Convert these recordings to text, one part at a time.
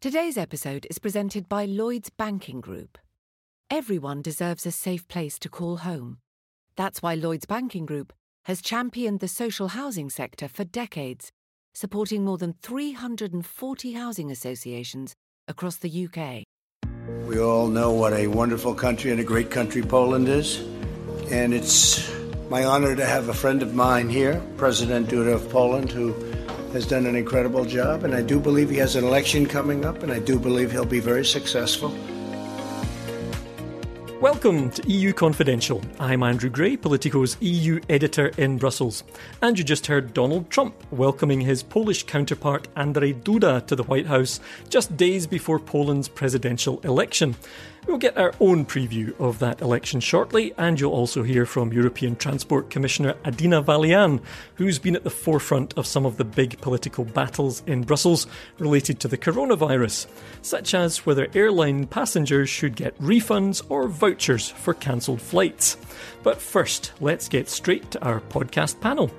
Today's episode is presented by Lloyds Banking Group. Everyone deserves a safe place to call home. That's why Lloyds Banking Group has championed the social housing sector for decades, supporting more than 340 housing associations across the UK. We all know what a wonderful country and a great country Poland is. And it's my honor to have a friend of mine here, President Duda of Poland, who has done an incredible job. And I do believe he has an election coming up, and I do believe he'll be very successful. Welcome to EU Confidential. I'm Andrew Gray, Politico's EU editor in Brussels. And you just heard Donald Trump welcoming his Polish counterpart Andrzej Duda to the White House just days before Poland's presidential election. We'll get our own preview of that election shortly, and you'll also hear from European Transport Commissioner Adina Vălean, who's been at the forefront of some of the big political battles in Brussels related to the coronavirus, such as whether airline passengers should get refunds or vouchers for cancelled flights. But first, let's get straight to our podcast panel.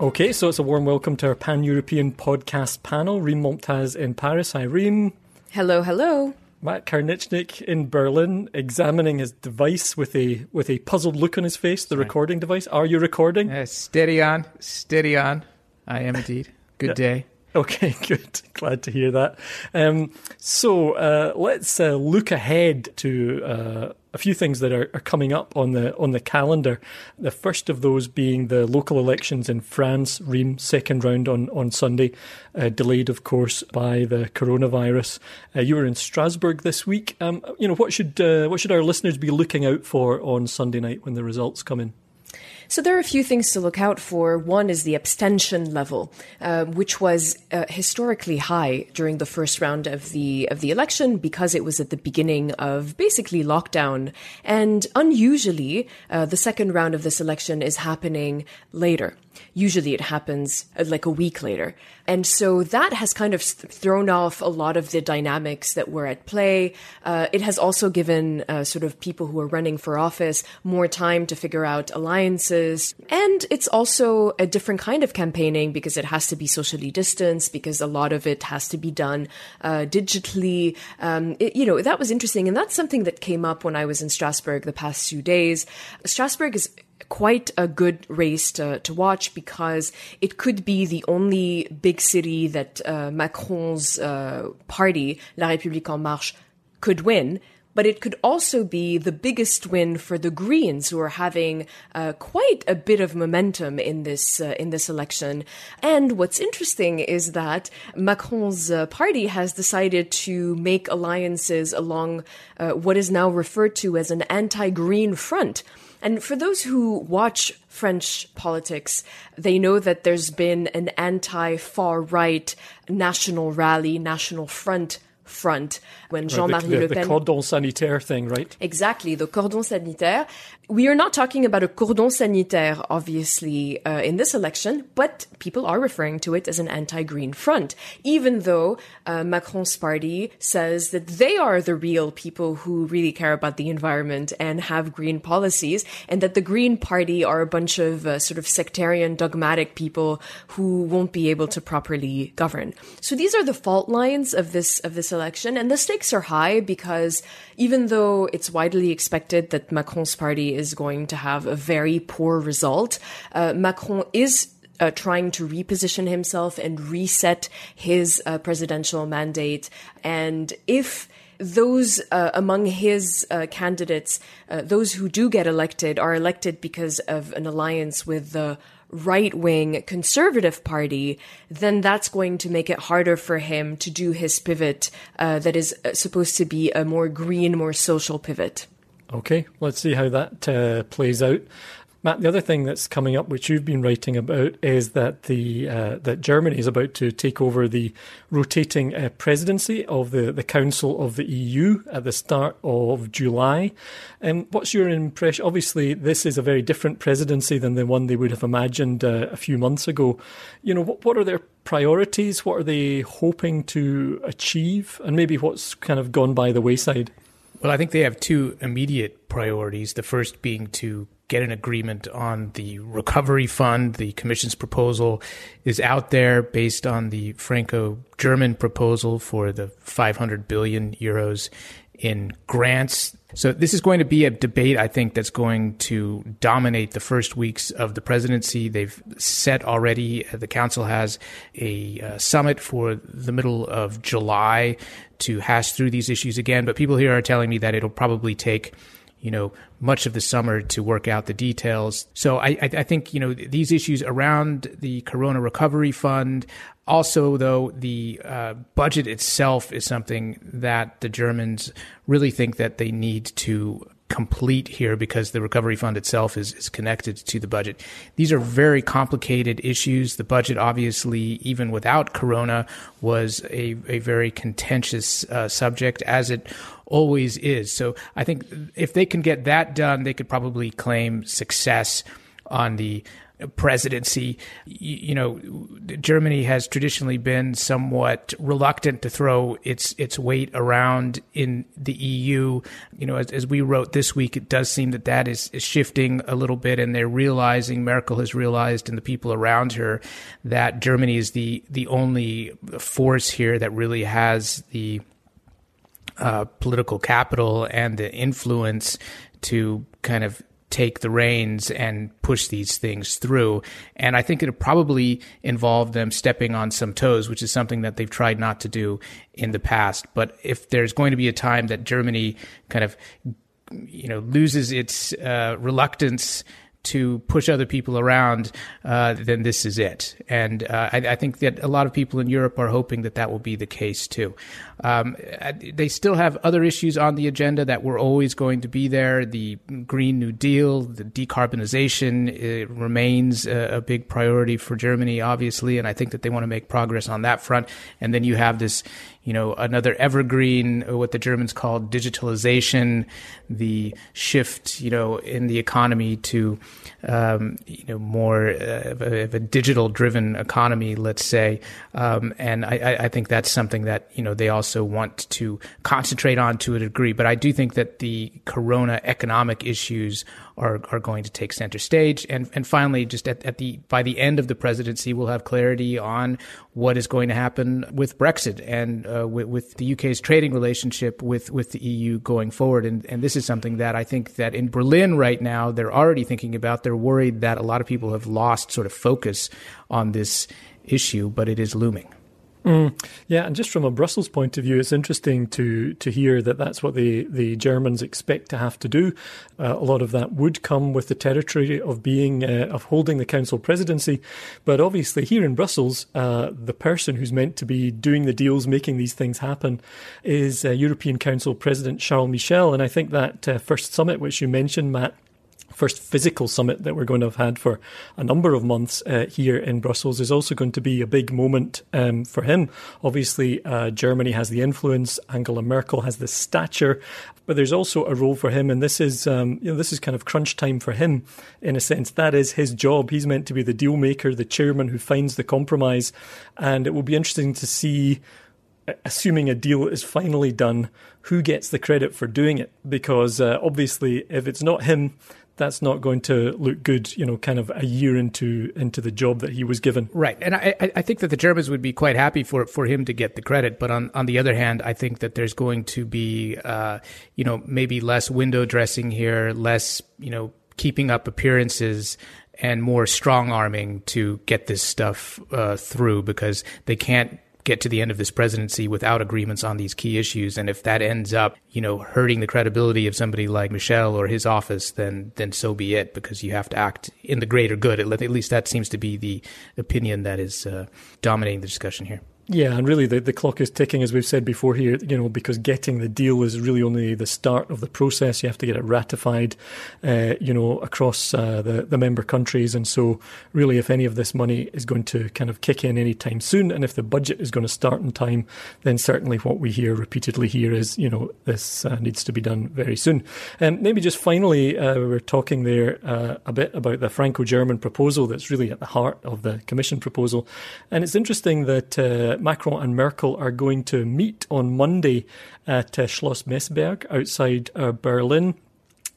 Okay, so it's a warm welcome to our pan European podcast panel. Reem Momtaz in Paris. Hi, Reem. Hello, hello. Matt Karnitschnig in Berlin examining his device with a with a puzzled look on his face, the recording device. Are you recording? Uh, steady on, steady on. I am indeed. Good Yeah. day. Okay, good. Glad to hear that. Um, so uh, let's uh, look ahead to uh, a few things that are, are coming up on the on the calendar. The first of those being the local elections in France, Reem, second round on on Sunday, uh, delayed of course by the coronavirus. Uh, you were in Strasbourg this week. Um, you know what should uh, what should our listeners be looking out for on Sunday night when the results come in? So there are a few things to look out for. One is the abstention level, uh, which was uh, historically high during the first round of the of the election because it was at the beginning of basically lockdown, and unusually, uh, the second round of this election is happening later. Usually, it happens uh, like a week later, and so that has kind of th- thrown off a lot of the dynamics that were at play. Uh, it has also given uh, sort of people who are running for office more time to figure out alliances. And it's also a different kind of campaigning because it has to be socially distanced, because a lot of it has to be done uh, digitally. Um, it- you know, that was interesting. And that's something that came up when I was in Strasbourg the past few days. Strasbourg is quite a good race to, to watch because it could be the only big city that uh, Macron's uh, party, La République En Marche, could win. But it could also be the biggest win for the Greens, who are having uh, quite a bit of momentum in this uh, in this election. And what's interesting is that Macron's uh, party has decided to make alliances along uh, what is now referred to as an anti-green front. And for those who watch French politics, they know that there's been an anti far right national rally, national front front when Jean Marie the, Le the Pen. cordon sanitaire thing, right? Exactly, the cordon sanitaire. We are not talking about a cordon sanitaire, obviously, uh, in this election, but people are referring to it as an anti-green front, even though uh, Macron's party says that they are the real people who really care about the environment and have green policies, and that the Green Party are a bunch of uh, sort of sectarian, dogmatic people who won't be able to properly govern. So these are the fault lines of this of this election, and the stakes are high because even though it's widely expected that Macron's party is going to have a very poor result, uh, Macron is uh, trying to reposition himself and reset his uh, presidential mandate. And if those uh, among his uh, candidates, uh, those who do get elected, are elected because of an alliance with the right wing conservative party, then that's going to make it harder for him to do his pivot uh, that is uh, supposed to be a more green, more social pivot. Okay, let's see how that uh, plays out. Matt, the other thing that's coming up, which you've been writing about, is that the uh, that Germany is about to take over the rotating uh, presidency of the, the Council of the EU at the start of July. Um, what's your impression? Obviously, this is a very different presidency than the one they would have imagined uh, a few months ago. You know, what, what are their priorities? What are they hoping to achieve? And maybe what's kind of gone by the wayside? Well, I think they have two immediate priorities. The first being to get an agreement on the recovery fund. The Commission's proposal is out there based on the Franco German proposal for the 500 billion euros in grants. So this is going to be a debate, I think, that's going to dominate the first weeks of the presidency. They've set already, uh, the council has a uh, summit for the middle of July to hash through these issues again. But people here are telling me that it'll probably take you know, much of the summer to work out the details. So I, I, think, you know, these issues around the Corona Recovery Fund, also, though, the uh, budget itself is something that the Germans really think that they need to complete here because the recovery fund itself is, is connected to the budget. These are very complicated issues. The budget, obviously, even without Corona, was a, a very contentious uh, subject, as it always is. So I think if they can get that done, they could probably claim success on the presidency. You, you, know, Germany has traditionally been somewhat reluctant to throw its its weight around in the EU. You know, as, as we wrote this week, it does seem that that is, is shifting a little bit, and they're realizing Merkel has realized, and the people around her, that Germany is the the only force here that really has the uh, political capital and the influence to kind of take the reins and push these things through. And I think it probably involved them stepping on some toes, which is something that they've tried not to do in the past. But if there's going to be a time that Germany kind of you know loses its uh, reluctance to push other people around, uh, then this is it. And uh, I, I, think that a lot of people in Europe are hoping that that will be the case too. Um, they still have other issues on the agenda that were always going to be there. The Green New Deal, the decarbonization remains a, a big priority for Germany, obviously, and I think that they want to make progress on that front. And then you have this you know, another evergreen, what the Germans call digitalization, the shift, you know, in the economy to, um, you know, more uh, of, a, a, digital driven economy, let's say. Um, and I, I, think that's something that, you know, they also want to concentrate on to a degree. But I do think that the corona economic issues are, are going to take center stage. And, and finally, just at, at the, by the end of the presidency, we'll have clarity on what is going to happen with Brexit and uh, with, with, the UK's trading relationship with, with the EU going forward. And, and this is something that I think that in Berlin right now, they're already thinking about. They're worried that a lot of people have lost sort of focus on this issue, but it is looming. Mm. Yeah, and just from a Brussels point of view, it's interesting to to hear that that's what the, the Germans expect to have to do. Uh, a lot of that would come with the territory of being uh, of holding the council presidency, but obviously here in Brussels, uh, the person who's meant to be doing the deals, making these things happen, is uh, European Council President Charles Michel, and I think that uh, first summit which you mentioned, Matt first physical summit that we're going to have had for a number of months uh, here in Brussels is also going to be a big moment um, for him. Obviously, uh, Germany has the influence, Angela Merkel has the stature, but there's also a role for him, and this is um, you know this is kind of crunch time for him in a sense. That is his job. He's meant to be the deal maker, the chairman who finds the compromise, and it will be interesting to see assuming a deal is finally done, who gets the credit for doing it? Because uh, obviously, if it's not him, that's not going to look good, you know, kind of a year into into the job that he was given. Right, and I, I think that the Germans would be quite happy for for him to get the credit. But on on the other hand, I think that there's going to be, uh, you know, maybe less window dressing here, less, you know, keeping up appearances and more strong arming to get this stuff uh, through because they can't get to the end of this presidency without agreements on these key issues. And if that ends up, you know, hurting the credibility of somebody like Michel or his office, then then so be it, because you have to act in the greater good. At least that seems to be the opinion that is uh, dominating the discussion here. Yeah, and really the, the clock is ticking, as we've said before here, you know, because getting the deal is really only the start of the process. You have to get it ratified, uh, you know, across uh, the, the member countries. And so, really, if any of this money is going to kind of kick in anytime soon, and if the budget is going to start in time, then certainly what we hear repeatedly here is, you know, this uh, needs to be done very soon. And maybe just finally, uh, we were talking there uh, a bit about the Franco German proposal that's really at the heart of the Commission proposal. And it's interesting that Macron and Merkel are going to meet on Monday at uh, Schloss Meseberg outside uh, Berlin.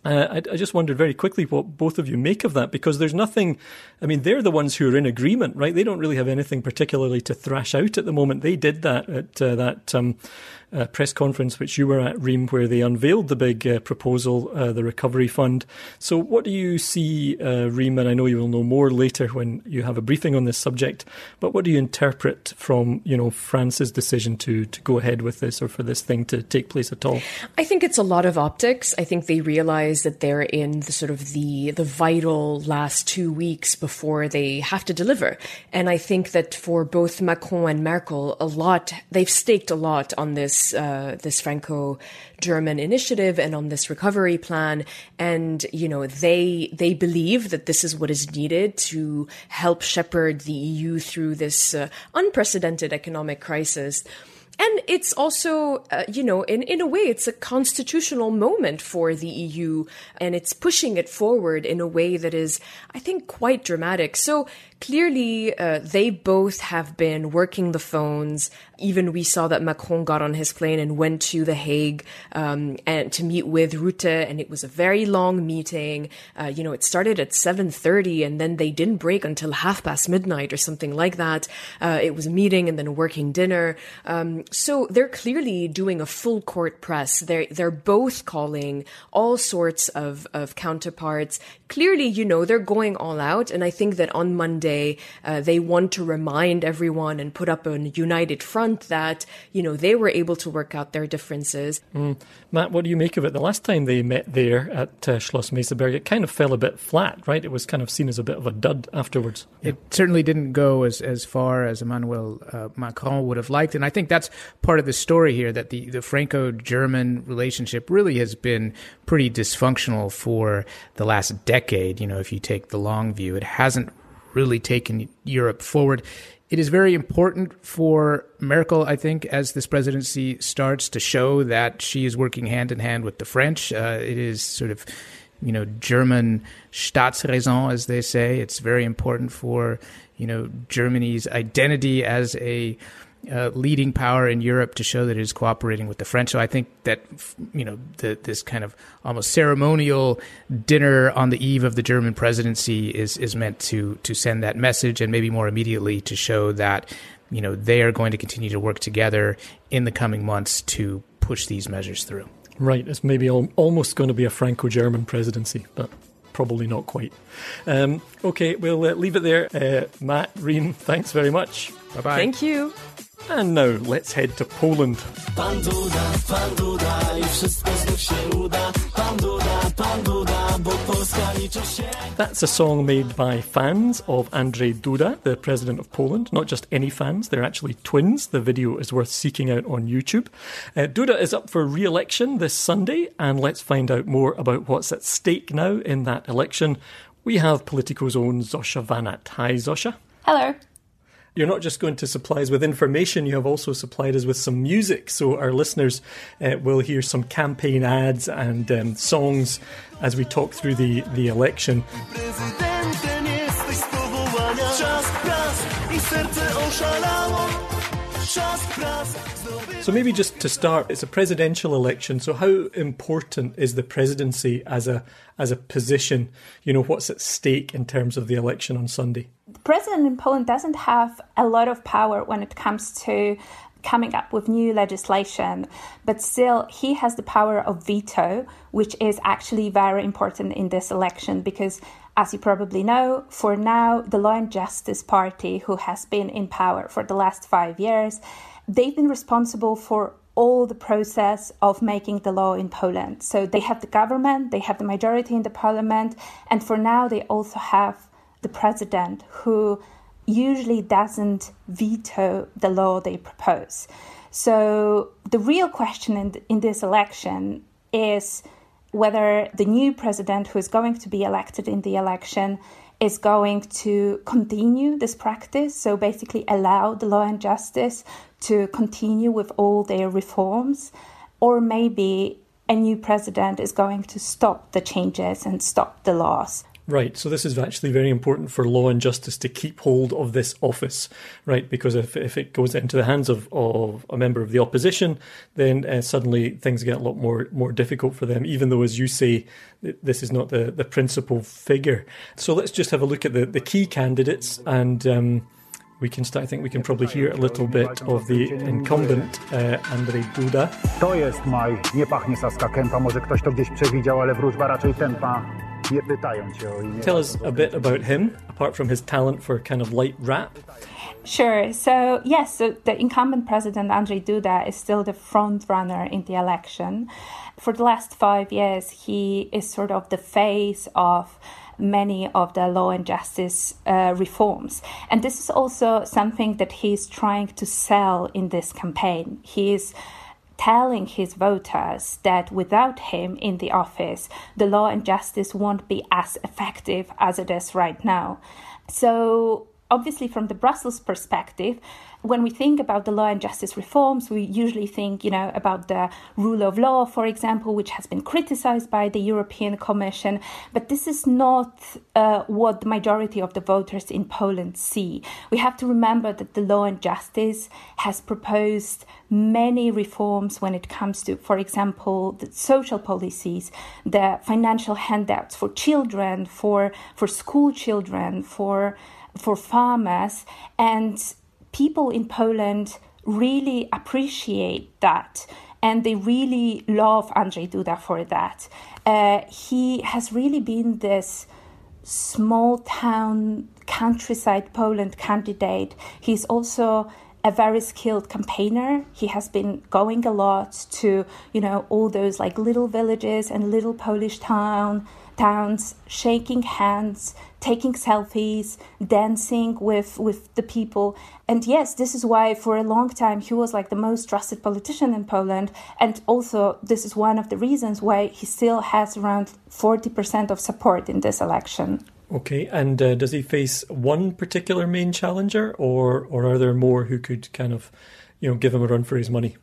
Uh, I, I, just wondered very quickly what both of you make of that because there's nothing. I mean, they're the ones who are in agreement, right? They don't really have anything particularly to thrash out at the moment. They did that at uh, that um, uh, press conference which you were at, Reem, where they unveiled the big uh, proposal, uh, the recovery fund. So, what do you see, uh, Reem? And I know you will know more later when you have a briefing on this subject. But what do you interpret from you know France's decision to to go ahead with this, or for this thing to take place at all? I think it's a lot of optics. I think they realize that they're in the sort of the the vital last two weeks before they have to deliver, and I think that for both Macron and Merkel, a lot they've staked a lot on this this uh, this Franco German initiative and on this recovery plan, and you know they they believe that this is what is needed to help shepherd the EU through this uh, unprecedented economic crisis. And it's also, uh, you know, in, in a way, it's a constitutional moment for the EU, and it's pushing it forward in a way that is, I think, quite dramatic. So clearly uh, they both have been working the phones. Even we saw that Macron got on his plane and went to The Hague um, and to meet with Rutte, and it was a very long meeting. Uh, you know, it started at seven thirty, and then they didn't break until half past midnight or something like that. Uh, it was a meeting and then a working dinner. Um, so they're clearly doing a full court press. They're they're both calling all sorts of of counterparts. Clearly, you know, they're going all out, and I think that on Monday day. Uh, they want to remind everyone and put up a united front that, you know, they were able to work out their differences. Mm. Matt, what do you make of it? The last time they met there at uh, Schloss Meseberg, it kind of fell a bit flat, right? It was kind of seen as a bit of a dud afterwards. It certainly didn't go as, as far as Emmanuel uh, Macron would have liked. And I think that's part of the story here that the, the Franco German relationship really has been pretty dysfunctional for the last decade. You know, if you take the long view, it hasn't really taken Europe forward. It is very important for Merkel, I think, as this presidency starts to show that she is working hand in hand with the French. Uh, it is sort of, you know, German Staatsräson, as they say. It's very important for, you know, Germany's identity as a uh, leading power in Europe to show that it is cooperating with the French. So I think that you know the, this kind of almost ceremonial dinner on the eve of the German presidency is is meant to to send that message, and maybe more immediately to show that you know they are going to continue to work together in the coming months to push these measures through. Right, it's maybe al- almost going to be a Franco-German presidency, but probably not quite. Um, okay, we'll uh, leave it there. Uh, Matt, Reem, thanks very much. Bye bye. Thank you. And now let's head to Poland. That's a song made by fans of Andrzej Duda, the president of Poland. Not just any fans, they're actually twins. The video is worth seeking out on YouTube. Uh, Duda is up for re election this Sunday, and let's find out more about what's at stake now in that election. We have Politico's own Zosia Wanat. Hi, Zosia. Hello you're not just going to supply us with information, you have also supplied us with some music. So our listeners uh, will hear some campaign ads and um, songs as we talk through the, the election. So maybe just to start, it's a presidential election. So how important is the presidency as a as a position? You know, what's at stake in terms of the election on Sunday? President in Poland doesn't have a lot of power when it comes to coming up with new legislation, but still he has the power of veto, which is actually very important in this election because as you probably know, for now, the Law and Justice Party, who has been in power for the last five years, they've been responsible for all the process of making the law in Poland. So they have the government, they have the majority in the parliament, and for now, they also have the president who usually doesn't veto the law they propose. So the real question in, in this election is whether the new president who is going to be elected in the election is going to continue this practice. So basically, allow the law and justice to continue with all their reforms, or maybe a new president is going to stop the changes and stop the laws. Right. So this is actually very important for law and justice to keep hold of this office, right? Because if, if it goes into the hands of, of a member of the opposition, then uh, suddenly things get a lot more more difficult for them. Even though, as you say, this is not the the principal figure. So let's just have a look at the the key candidates and. Um, we can start, I think we can probably hear a little bit of the incumbent uh, Andrzej Duda. To jest maj, nie pachnie Saska Kępa, może ktoś to gdzieś przewidział, ale wróżba raczej tępa. Tell us a bit about him, apart from his talent for kind of light rap. Sure. So, yes, so the incumbent president, Andrzej Duda, is still the front runner in the election. For the last five years, he is sort of the face of many of the law and justice uh, reforms. And this is also something that he's trying to sell in this campaign. He is telling his voters that without him in the office, the law and justice won't be as effective as it is right now. So, obviously, from the Brussels perspective, when we think about the law and justice reforms, we usually think, you know, about the rule of law, for example, which has been criticized by the European Commission. But this is not uh, what the majority of the voters in Poland see. We have to remember that the law and justice has proposed many reforms when it comes to, for example, the social policies, the financial handouts for children, for for school children, for for farmers, and people in Poland really appreciate that and they really love Andrzej Duda for that. Uh, he has really been this small town, countryside Poland candidate. He's also a very skilled campaigner. He has been going a lot to, you know, all those like little villages and little Polish town towns, shaking hands, taking selfies, dancing with with the people. And yes, this is why for a long time he was like the most trusted politician in Poland. And also this is one of the reasons why he still has around 40% of support in this election. Okay, and uh, does he face one particular main challenger, or or are there more who could kind of, you know, give him a run for his money?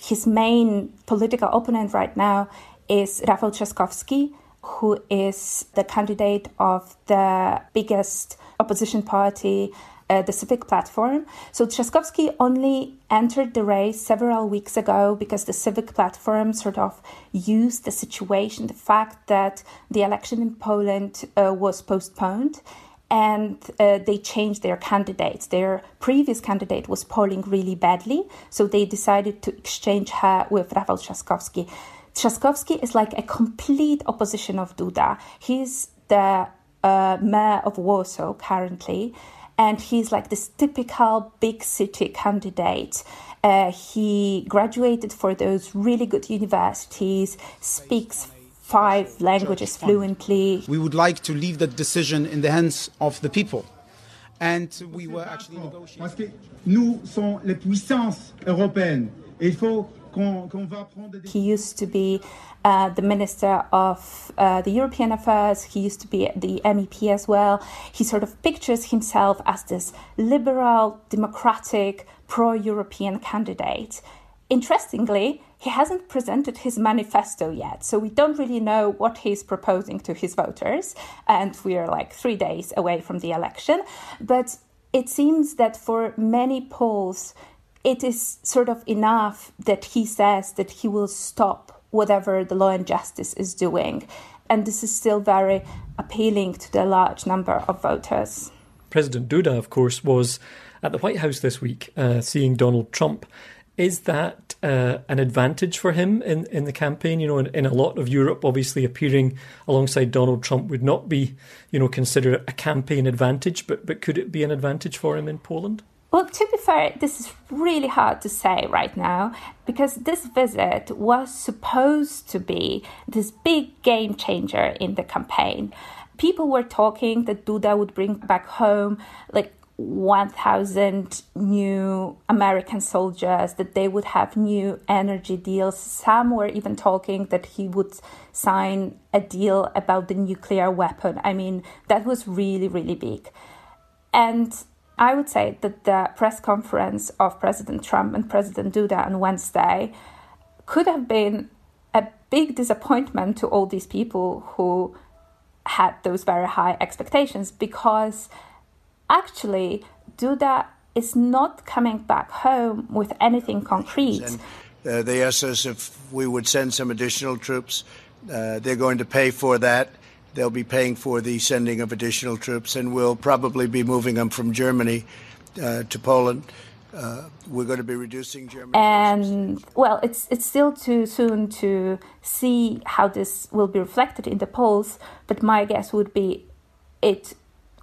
His main political opponent right now is Rafał Trzaskowski, who is the candidate of the biggest opposition party, uh, the Civic Platform. So Trzaskowski only entered the race several weeks ago because the Civic Platform sort of used the situation, the fact that the election in Poland uh, was postponed. And uh, they changed their candidates. Their previous candidate was polling really badly, so they decided to exchange her with Rafał Trzaskowski. Trzaskowski is like a complete opposition of Duda. He's the uh, mayor of Warsaw currently, and he's like this typical big city candidate. Uh, he graduated for those really good universities, speaks five languages fluently. We would like to leave that decision in the hands of the people. And we were actually negotiating. Nous sommes les puissances européennes. Et il faut he used to be uh, the Minister of uh, the European Affairs. He used to be the MEP as well. He sort of pictures himself as this liberal, democratic, pro European candidate. Interestingly, he hasn't presented his manifesto yet, so we don't really know what he's proposing to his voters, and we are like three days away from the election. But it seems that for many polls, it is sort of enough that he says that he will stop whatever the law and justice is doing. And this is still very appealing to the large number of voters. President Duda, of course, was at the White House this week uh, seeing Donald Trump. Is that uh, an advantage for him in, in the campaign? You know, in, in, a lot of Europe, obviously appearing alongside Donald Trump would not be, you know, considered a campaign advantage, but, but could it be an advantage for him in Poland? Well, to be fair, this is really hard to say right now because this visit was supposed to be this big game changer in the campaign. People were talking that Duda would bring back home like 1,000 new American soldiers, that they would have new energy deals. Some were even talking that he would sign a deal about the nuclear weapon. I mean, that was really, really big. And I would say that the press conference of President Trump and President Duda on Wednesday could have been a big disappointment to all these people who had those very high expectations because actually, Duda is not coming back home with anything concrete. And, uh, they asked us if we would send some additional troops. Uh, they're going to pay for that. They'll be paying for the sending of additional troops, and we'll probably be moving them from Germany uh, to Poland. Uh, we're going to be reducing Germany. And well, it's it's still too soon to see how this will be reflected in the polls. But my guess would be it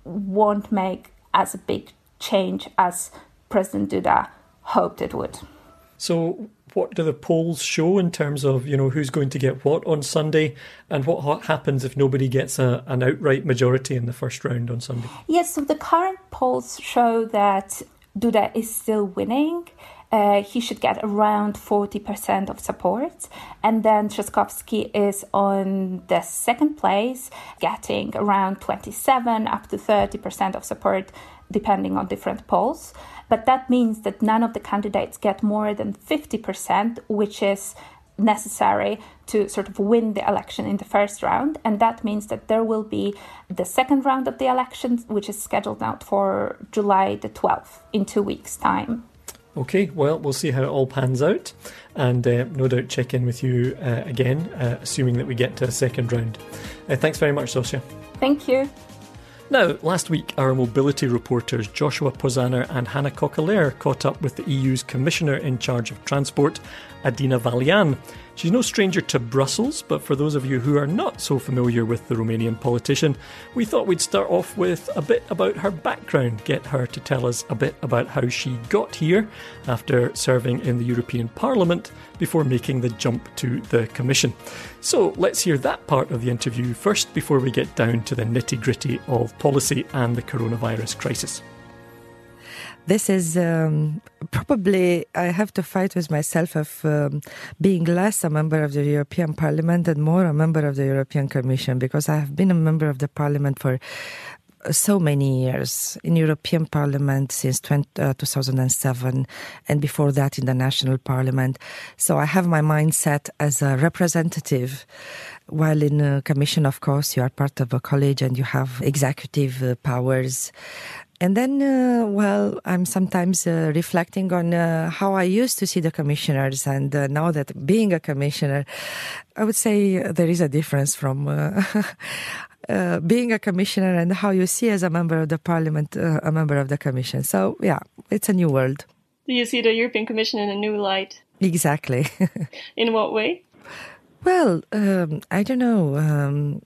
won't make as a big change as President Duda hoped it would. So, what do the polls show in terms of you know who's going to get what on Sunday, and what happens if nobody gets a, an outright majority in the first round on Sunday? Yes, so the current polls show that Duda is still winning. Uh, he should get around 40% of support. And then Trzaskowski is on the second place, getting around 27 up to 30% of support, depending on different polls. But that means that none of the candidates get more than 50%, which is necessary to sort of win the election in the first round. And that means that there will be the second round of the election, which is scheduled out for July the 12th in two weeks' time. Okay, well, we'll see how it all pans out, and uh, no doubt check in with you uh, again, uh, assuming that we get to a second round. Uh, thanks very much, Zosia. Thank you. Now, last week, our mobility reporters Joshua Posaner and Hannah Cokelaere caught up with the EU's Commissioner in charge of transport, Adina Vălean, She's no stranger to Brussels, but for those of you who are not so familiar with the Romanian politician, we thought we'd start off with a bit about her background, get her to tell us a bit about how she got here after serving in the European Parliament before making the jump to the Commission. So let's hear that part of the interview first before we get down to the nitty gritty of policy and the coronavirus crisis. This is um, probably I have to fight with myself of um, being less a member of the European Parliament and more a member of the European Commission because I have been a member of the Parliament for so many years in European Parliament since 20, uh, 2007 and before that in the national parliament. So I have my mindset as a representative while in a commission, of course, you are part of a college and you have executive uh, powers. And then, uh, well, I'm sometimes uh, reflecting on uh, how I used to see the commissioners, and uh, now that being a commissioner, I would say there is a difference from uh, uh, being a commissioner and how you see as a member of the parliament, a member of the commission. So, yeah, it's a new world. Do you see the European Commission in a new light? Exactly. in what way? Well, um, I don't know. Um,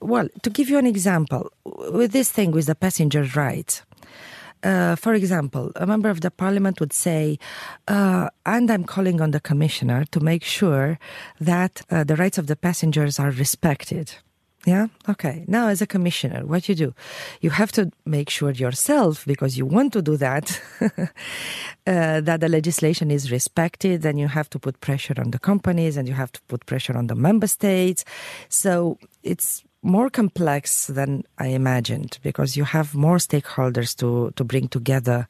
well, to give you an example, with this thing with the passenger rights, uh, for example, a member of the parliament would say, uh, and I'm calling on the commissioner to make sure that uh, the rights of the passengers are respected. Yeah. Okay. Now, as a commissioner, what you do, you have to make sure yourself, because you want to do that, uh, that the legislation is respected. Then you have to put pressure on the companies, and you have to put pressure on the member states. So it's more complex than I imagined because you have more stakeholders to, to bring together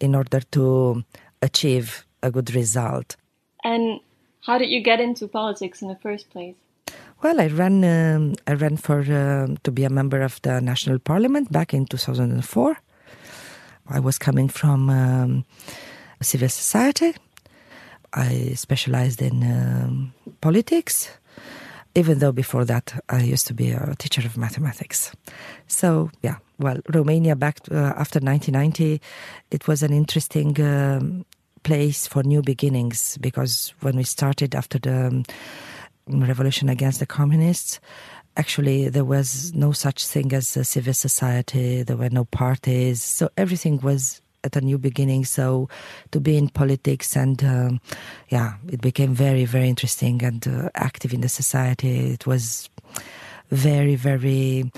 in order to achieve a good result. And how did you get into politics in the first place? Well, I ran um, I ran for uh, to be a member of the national parliament back in 2004. I was coming from um, civil society. I specialized in um, politics even though before that I used to be a teacher of mathematics. So, yeah, well, Romania back uh, after 1990, it was an interesting um, place for new beginnings because when we started after the um, revolution against the communists, actually there was no such thing as a civil society, there were no parties, so everything was at a new beginning. So to be in politics and um, yeah, it became very very interesting and uh, active in the society. It was very very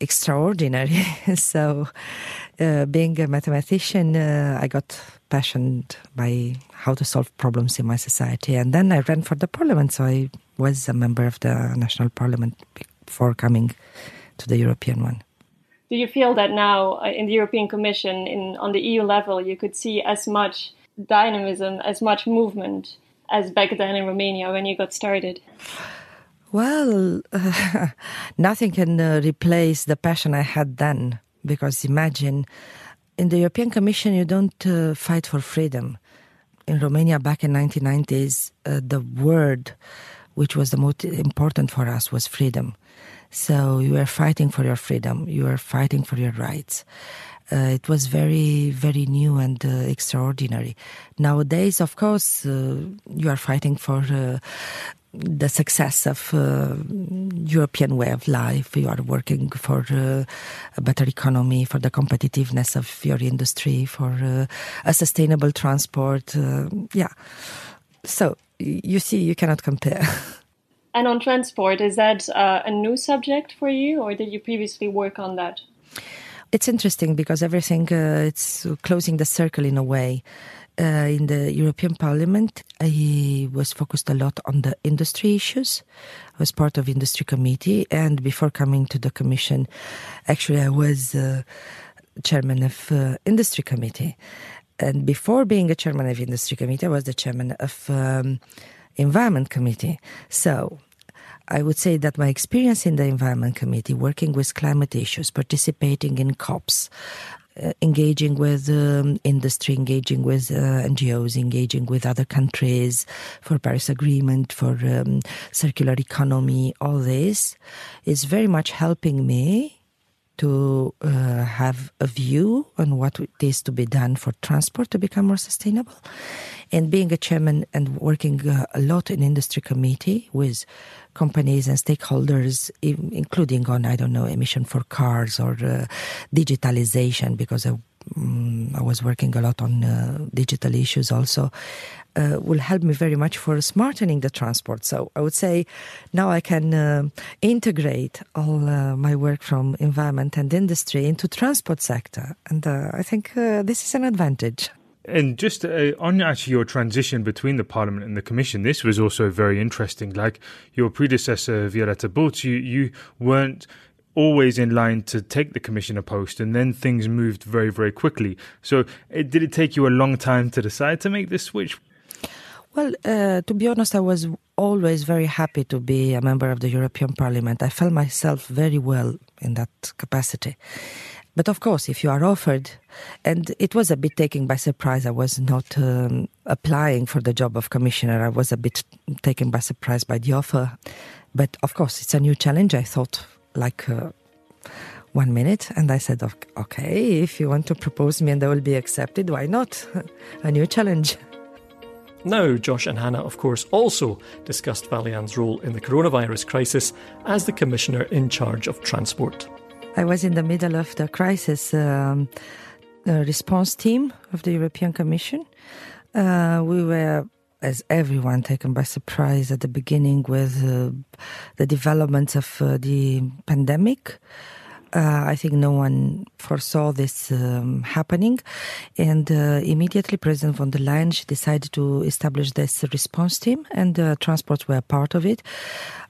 extraordinary. so, uh, being a mathematician, uh, I got passionate by how to solve problems in my society. And then I ran for the parliament, so I was a member of the national parliament before coming to the European one. Do you feel that now uh, in the European Commission, in, on the EU level, you could see as much dynamism, as much movement as back then in Romania when you got started? Well, uh, nothing can uh, replace the passion I had then. Because imagine, in the European Commission, you don't uh, fight for freedom. In Romania, back in 1990s, uh, the word which was the most important for us was freedom. So you were fighting for your freedom. You were fighting for your rights. Uh, it was very, very new and uh, extraordinary. Nowadays, of course, uh, you are fighting for uh, the success of uh, European way of life. You are working for uh, a better economy, for the competitiveness of your industry, for a sustainable transport. yeah. So you see, you cannot compare. And on transport, is that uh, a new subject for you, or did you previously work on that? It's interesting because everything uh, it's closing the circle in a way. Uh, in the European Parliament, I was focused a lot on the industry issues. I was part of industry committee, and before coming to the commission, actually I was uh, chairman of uh, industry committee. And before being a chairman of industry committee, I was the chairman of um, environment committee. So I would say that my experience in the Environment Committee, working with climate issues, participating in COPs, uh, engaging with um, industry, engaging with uh, NGOs, engaging with other countries for Paris Agreement, for um, circular economy, all this is very much helping me to uh, have a view on what is to be done for transport to become more sustainable. And being a chairman and working uh, a lot in industry committee with companies and stakeholders, including on, I don't know, emission for cars or uh, digitalization, because I, um, I, was working a lot on uh, digital issues also, uh, will help me very much for smartening the transport. So I would say now I can uh, integrate all uh, my work from environment and industry into transport sector. And uh, I think this is an advantage. And just uh, on actually your transition between the Parliament and the Commission, this was also very interesting. Like your predecessor, Violeta Bulc, you, you weren't always in line to take the commissioner post, and then things moved very, very quickly. So, it, did it take you a long time to decide to make this switch? Well, uh, to be honest, I was always very happy to be a member of the European Parliament. I felt myself very well in that capacity. But of course, if you are offered, and it was a bit taken by surprise, I was not um, applying for the job of commissioner. I was a bit taken by surprise by the offer. But of course, it's a new challenge. I thought, like, uh, one minute and I said, okay, if you want to propose me and I will be accepted, why not? a new challenge. Now, Josh and Hannah, of course, also discussed Vălean's role in the coronavirus crisis as the Commissioner in charge of transport. I was in the middle of the crisis um, response team of the European Commission. Uh, we were, as everyone, taken by surprise at the beginning with uh, the developments of uh, the pandemic. Uh, I think no one foresaw this um, happening. And uh, immediately, President von der Leyen decided to establish this response team, and uh, transports were part of it.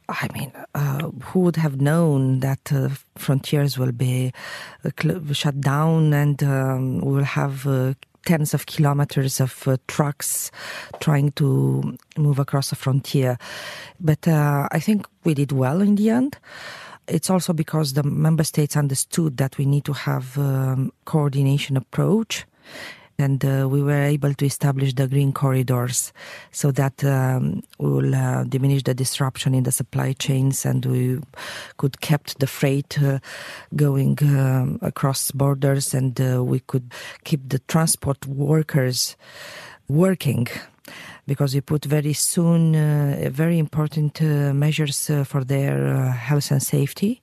I mean, uh, who would have known that uh, frontiers will be uh, cl- shut down and um, we will have uh, tens of kilometers of uh, trucks trying to move across the frontier? But uh, I think we did well in the end. It's also because the member states understood that we need to have um, coordination approach and uh, we were able to establish the green corridors so that um, we will uh, diminish the disruption in the supply chains and we could kept the freight uh, going um, across borders and uh, we could keep the transport workers working because we put very soon uh, very important uh, measures for their health and safety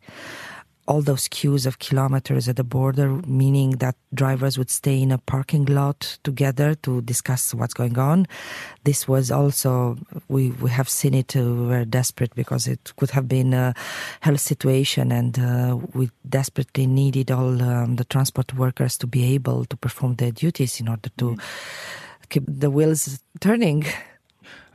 all those queues of kilometers at the border, meaning that drivers would stay in a parking lot together to discuss what's going on. This was also, we, we have seen it, uh, we were desperate because it could have been a health situation and uh, we desperately needed all um, the transport workers to be able to perform their duties in order to keep the wheels turning.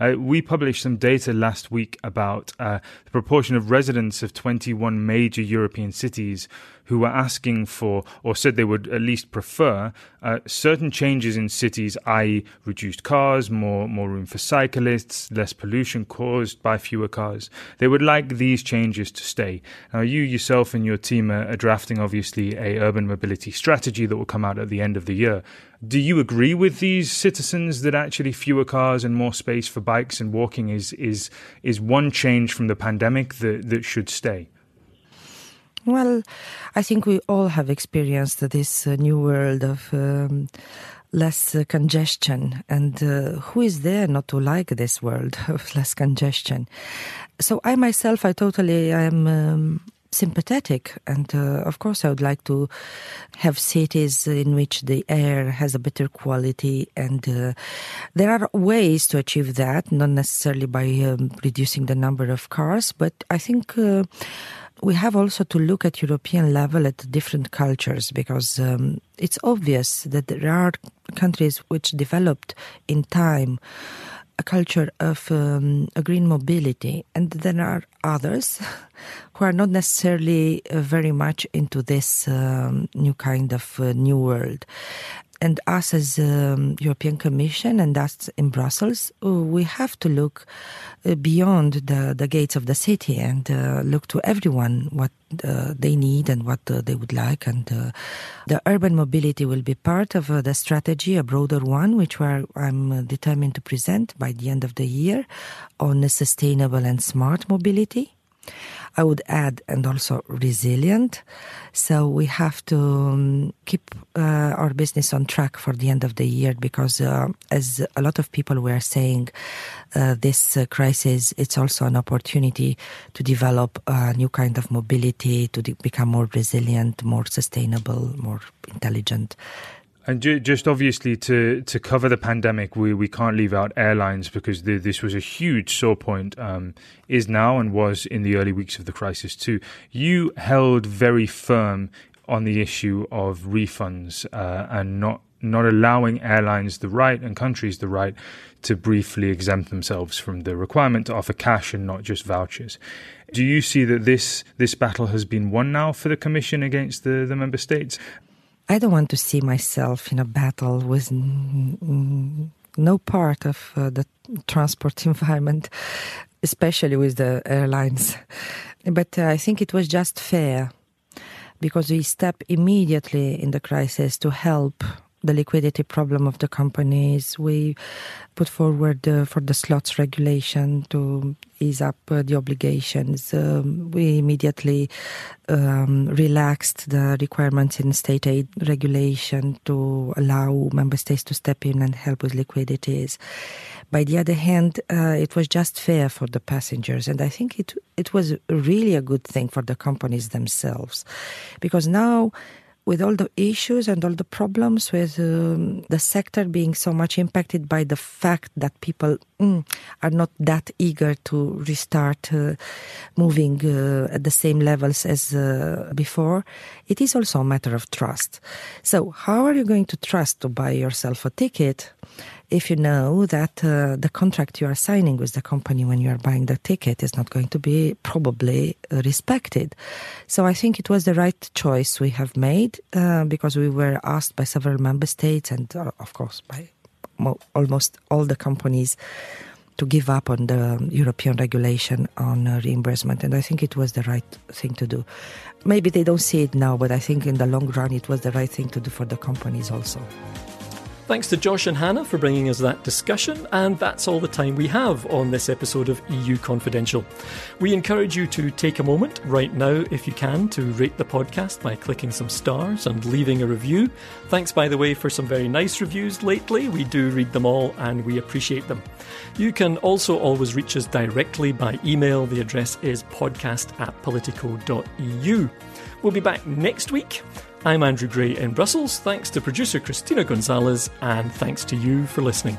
Uh, we published some data last week about uh, the proportion of residents of 21 major European cities who were asking for, or said they would at least prefer, uh, certain changes in cities, i.e., reduced cars, more more room for cyclists, less pollution caused by fewer cars. They would like these changes to stay. Now, you yourself and your team are, are drafting, obviously, a urban mobility strategy that will come out at the end of the year. Do you agree with these citizens that actually fewer cars and more space for bikes and walking is is is one change from the pandemic that, that should stay? Well, I think we all have experienced this uh, new world of um, less uh, congestion. And uh, who is there not to like this world of less congestion? So I myself, I totally I am. Um, sympathetic and uh, of course i would like to have cities in which the air has a better quality and uh, there are ways to achieve that not necessarily by um, reducing the number of cars but i think uh, we have also to look at European level at different cultures because um, it's obvious that there are countries which developed in time a culture of um, a green mobility, and there are others who are not necessarily uh, very much into this um, new kind of uh, new world and us as um, European Commission and us in Brussels, uh, we have to look uh, beyond the, the gates of the city and uh, look to everyone what uh, they need and what uh, they would like. And uh, the urban mobility will be part of the strategy, a broader one, which I'm determined to present by the end of the year on sustainable and smart mobility. I would add, and also resilient. So we have to um, keep uh, our business on track for the end of the year because, uh, as a lot of people were saying, uh, this uh, crisis it's also an opportunity to develop a new kind of mobility, to de- become more resilient, more sustainable, more intelligent. And ju- just obviously to, to cover the pandemic, we, we can't leave out airlines because the, this was a huge sore point, um, is now and was in the early weeks of the crisis too. You held very firm on the issue of refunds uh, and not not allowing airlines the right and countries the right to briefly exempt themselves from the requirement to offer cash and not just vouchers. Do you see that this this battle has been won now for the Commission against the, the member states? I don't want to see myself in a battle with no part of uh, the transport environment, especially with the airlines. But uh, I think it was just fair because we step immediately in the crisis to help the liquidity problem of the companies. We put forward uh, for the slots regulation to ease up uh, the obligations. Um, we immediately um, relaxed the requirements in state aid regulation to allow member states to step in and help with liquidities. By the other hand, uh, it was just fair for the passengers, and I think it it was really a good thing for the companies themselves, because now with all the issues and all the problems with um, the sector being so much impacted by the fact that people mm, are not that eager to restart uh, moving uh, at the same levels as uh, before, it is also a matter of trust. So, how are you going to trust to buy yourself a ticket? If you know that uh, the contract you are signing with the company when you are buying the ticket is not going to be probably uh, respected. So I think it was the right choice we have made uh, because we were asked by several member states and, uh, of course, by mo- almost all the companies to give up on the European regulation on uh, reimbursement. And I think it was the right thing to do. Maybe they don't see it now, but I think in the long run it was the right thing to do for the companies also. Thanks to Josh and Hannah for bringing us that discussion, and that's all the time we have on this episode of EU Confidential. We encourage you to take a moment right now, if you can, to rate the podcast by clicking some stars and leaving a review. Thanks, by the way, for some very nice reviews lately. We do read them all and we appreciate them. You can also always reach us directly by email. The address is podcast at politico.eu. We'll be back next week. I'm Andrew Gray in Brussels. Thanks to producer Christina Gonzalez, and thanks to you for listening.